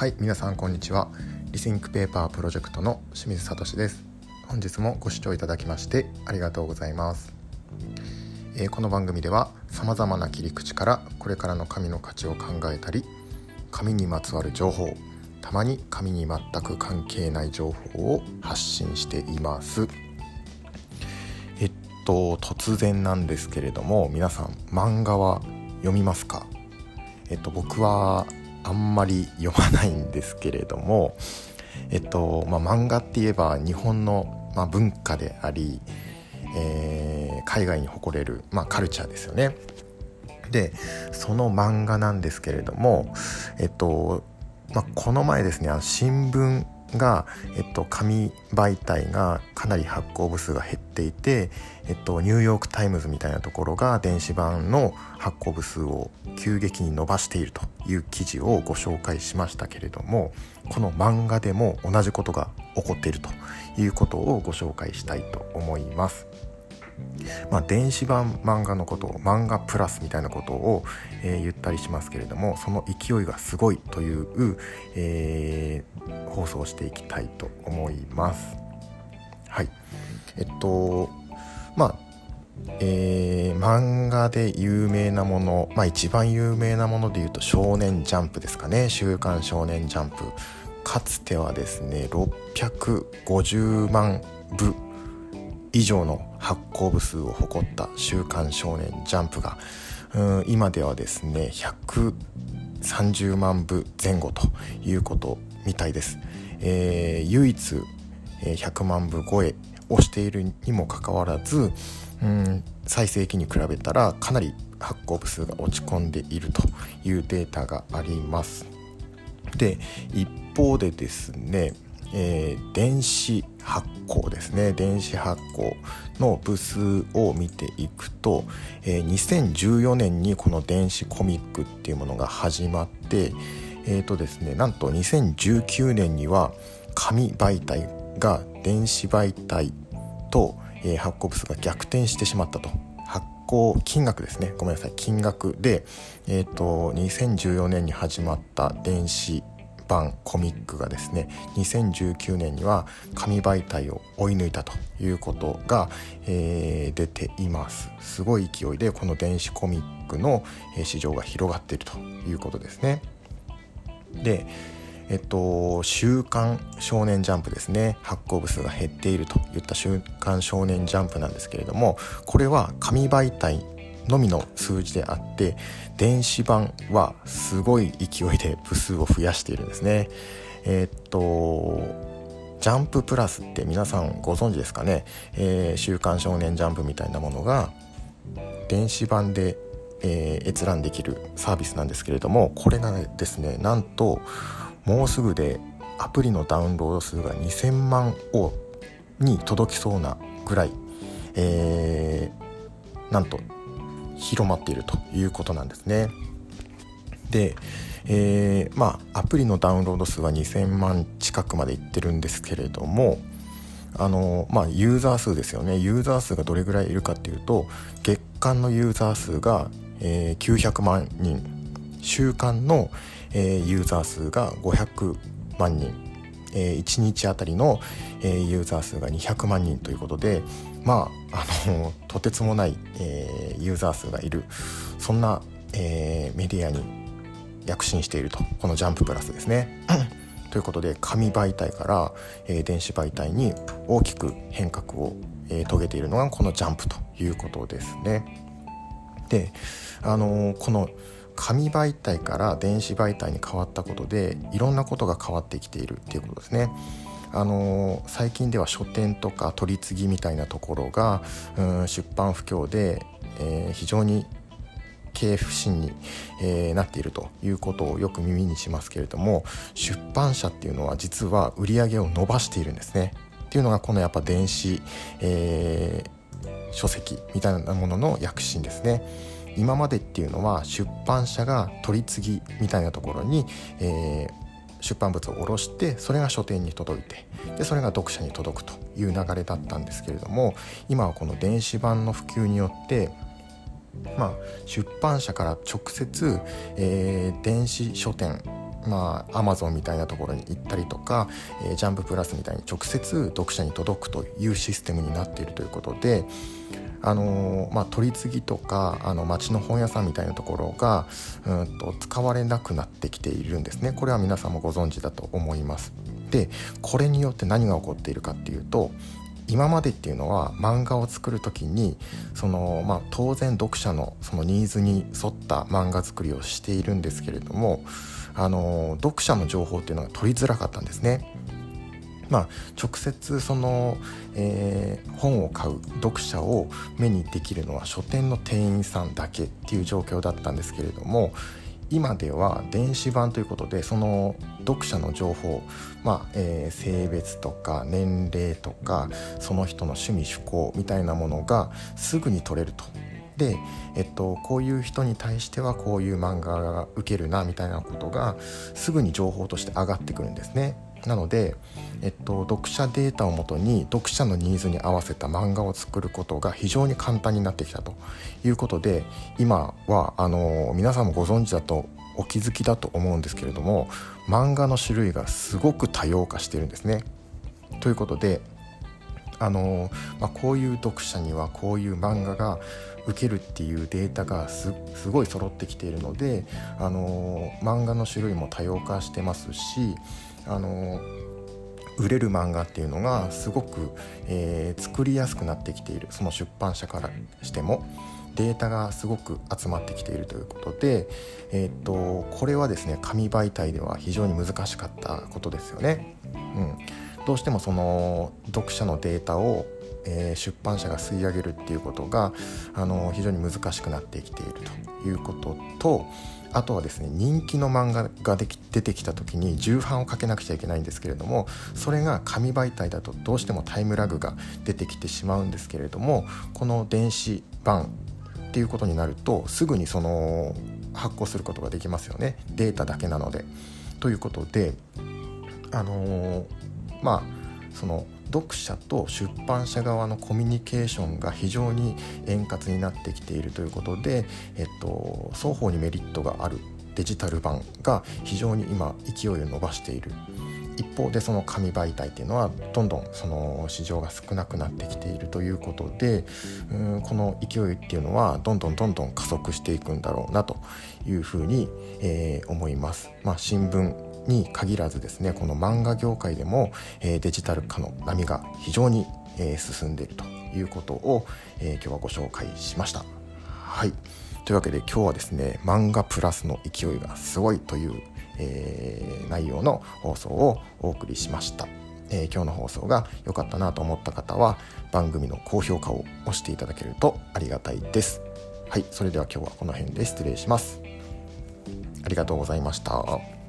はい皆さんこんにちは。リシンクペーパープロジェクトの清水聡です。本日もご視聴いただきましてありがとうございます、えー、この番組では様々な切り口からこれからの紙の価値を考えたり紙にまつわる情報たまに紙に全く関係ない情報を発信しています。えっと突然なんですけれども皆さん漫画は読みますか？えっと僕はあんまり読まないんですけれどもえっとまあ漫画って言えば日本の、まあ、文化であり、えー、海外に誇れる、まあ、カルチャーですよね。でその漫画なんですけれどもえっと、まあ、この前ですね新聞が、えっと、紙媒体がかなり発行部数が減っていて、えっと、ニューヨーク・タイムズみたいなところが電子版の発行部数を急激に伸ばしているという記事をご紹介しましたけれどもこの漫画でも同じことが起こっているということをご紹介したいと思います。まあ、電子版漫画のことを漫画プラスみたいなことを、えー、言ったりしますけれどもその勢いがすごいという、えー、放送をしていきたいと思います。はい。えっとまあえー、漫画で有名なもの、まあ、一番有名なものでいうと「少年ジャンプ」ですかね「週刊少年ジャンプ」かつてはですね650万部以上の発行部数を誇った「週刊少年ジャンプが」が今ではですね130万部前後ということみたいです。えー、唯一100万部超えをしているにもかかわらずうん最盛期に比べたらかなり発行部数が落ち込んでいるというデータがあります。で一方でですねえー、電子発行ですね。電子発行の部数を見ていくと、えー、2014年にこの電子コミックっていうものが始まってえーとですね、なんと2019年には紙媒体が電子媒体と、えー、発行部数が逆転してしまったと。発行金額ですね。ごめんなさい。金額で、えーと2014年に始まった電子版コミックがですね2019年には紙媒体を追い抜いたということが、えー、出ています。すごい勢いでこの電子コミックの市場が広がっているということですね。でえっと、週刊少年ジャンプですね。発行部数が減っているといった週刊少年ジャンプなんですけれどもこれは紙媒体のみの数字であって電子版はすごい勢いで部数を増やしているんですね。えー、っとジャンププラスって皆さんご存知ですかね、えー、週刊少年ジャンプみたいなものが電子版で、えー、閲覧できるサービスなんですけれどもこれがですねなんともうすぐでアプリのダウンロード数が2000万をに届きそうなぐらい、えー、なんと広まっているということなんですね。で、えー、まあアプリのダウンロード数は2000万近くまでいってるんですけれどもあのまあユーザー数ですよね。ユーザー数がどれぐらいいるかっていうと月間のユーザー数が、えー、900万人。週間の、えー、ユーザー数が500万人、えー、1日あたりの、えー、ユーザー数が200万人ということでまああのとてつもない、えー、ユーザー数がいるそんな、えー、メディアに躍進しているとこのジャンププラスですね。ということで紙媒体から、えー、電子媒体に大きく変革を、えー、遂げているのがこのジャンプということですね。で、あの、この紙媒体から電子媒体に変わったことでいろんなことが変わってきているっていうことですね。あの最近では書店とか取り次ぎみたいなところが、うん、出版不況で、えー、非常に経営不振に、えー、なっているということをよく耳にしますけれども出版社っていうのは実は売り上げを伸ばしているんですね。っていうのがこのやっぱ電子、えー、書籍みたいなものの躍進ですね。今までっていうのは出版社が取り次ぎみたいなところに、えー、出版物を下ろしてそれが書店に届いてでそれが読者に届くという流れだったんですけれども今はこの電子版の普及によってまあ、出版社から直接、えー、電子書店まあ、アマゾンみたいなところに行ったりとか、えー、ジャンププラスみたいに直接読者に届くというシステムになっているということで、あの、まあ、取り次ぎとかあの町の本屋さんみたいなところがうんと使われなくなってきているんですねこれは皆さんもご存知だと思いますでこれによって何が起こっているかっていうと今までっていうのは漫画を作る時にその、まあ、当然読者のそのニーズに沿った漫画作りをしているんですけれどもあの読者の情報っていうのが取りづらかったんですね。まあ、直接その、えー、本を買う読者を目にできるのは書店の店員さんだけっていう状況だったんですけれども今では電子版ということでその読者の情報、まあえー、性別とか年齢とかその人の趣味趣向みたいなものがすぐに取れると。で、えっと、こういう人に対してはこういう漫画が受けるなみたいなことがすぐに情報として上がってくるんですね。なので、えっと、読者データをもとに読者のニーズに合わせた漫画を作ることが非常に簡単になってきたということで今はあの皆さんもご存知だとお気づきだと思うんですけれども漫画の種類がすごく多様化してるんですね。ということであの、まあ、こういう読者にはこういう漫画が受けるっていうデータがすごい揃ってきているのであの漫画の種類も多様化してますしあの売れる漫画っていうのがすごく、えー、作りやすくなってきている。その出版社からしても。データがすごく集まってきているということで、えー、っとこれはですね紙媒体では非常に難しかったことですよね。うん、どうしてもその読者のデータをえー、出版社が吸い上げるっていうことがあの非常に難しくなってきているということとあとはですね人気の漫画ができ出てきた時に重版をかけなくちゃいけないんですけれどもそれが紙媒体だとどうしてもタイムラグが出てきてしまうんですけれどもこの電子版っていうことになるとすぐにその発行することができますよねデータだけなので。ということであのー、まあその読者と出版社側のコミュニケーションが非常に円滑になってきているということで、えっと、双方にメリットがあるデジタル版が非常に今勢いを伸ばしている一方でその紙媒体っていうのはどんどんその市場が少なくなってきているということでうんこの勢いっていうのはどんどんどんどん加速していくんだろうなというふうに、えー、思います。まあ、新聞に限らずですねこの漫画業界でも、え、デジタル化の波が非常に、え、進んでいるということを、え、今日はご紹介しました。はいというわけで今日はですね漫画プラスの勢いがすごいという、えー、内容の放送をお送りしました。えー、今日の放送が良かったなと思った方は番組の高評価を押していただけるとありがたいです。はい、それでは今日はこの辺で失礼します。ありがとうございました。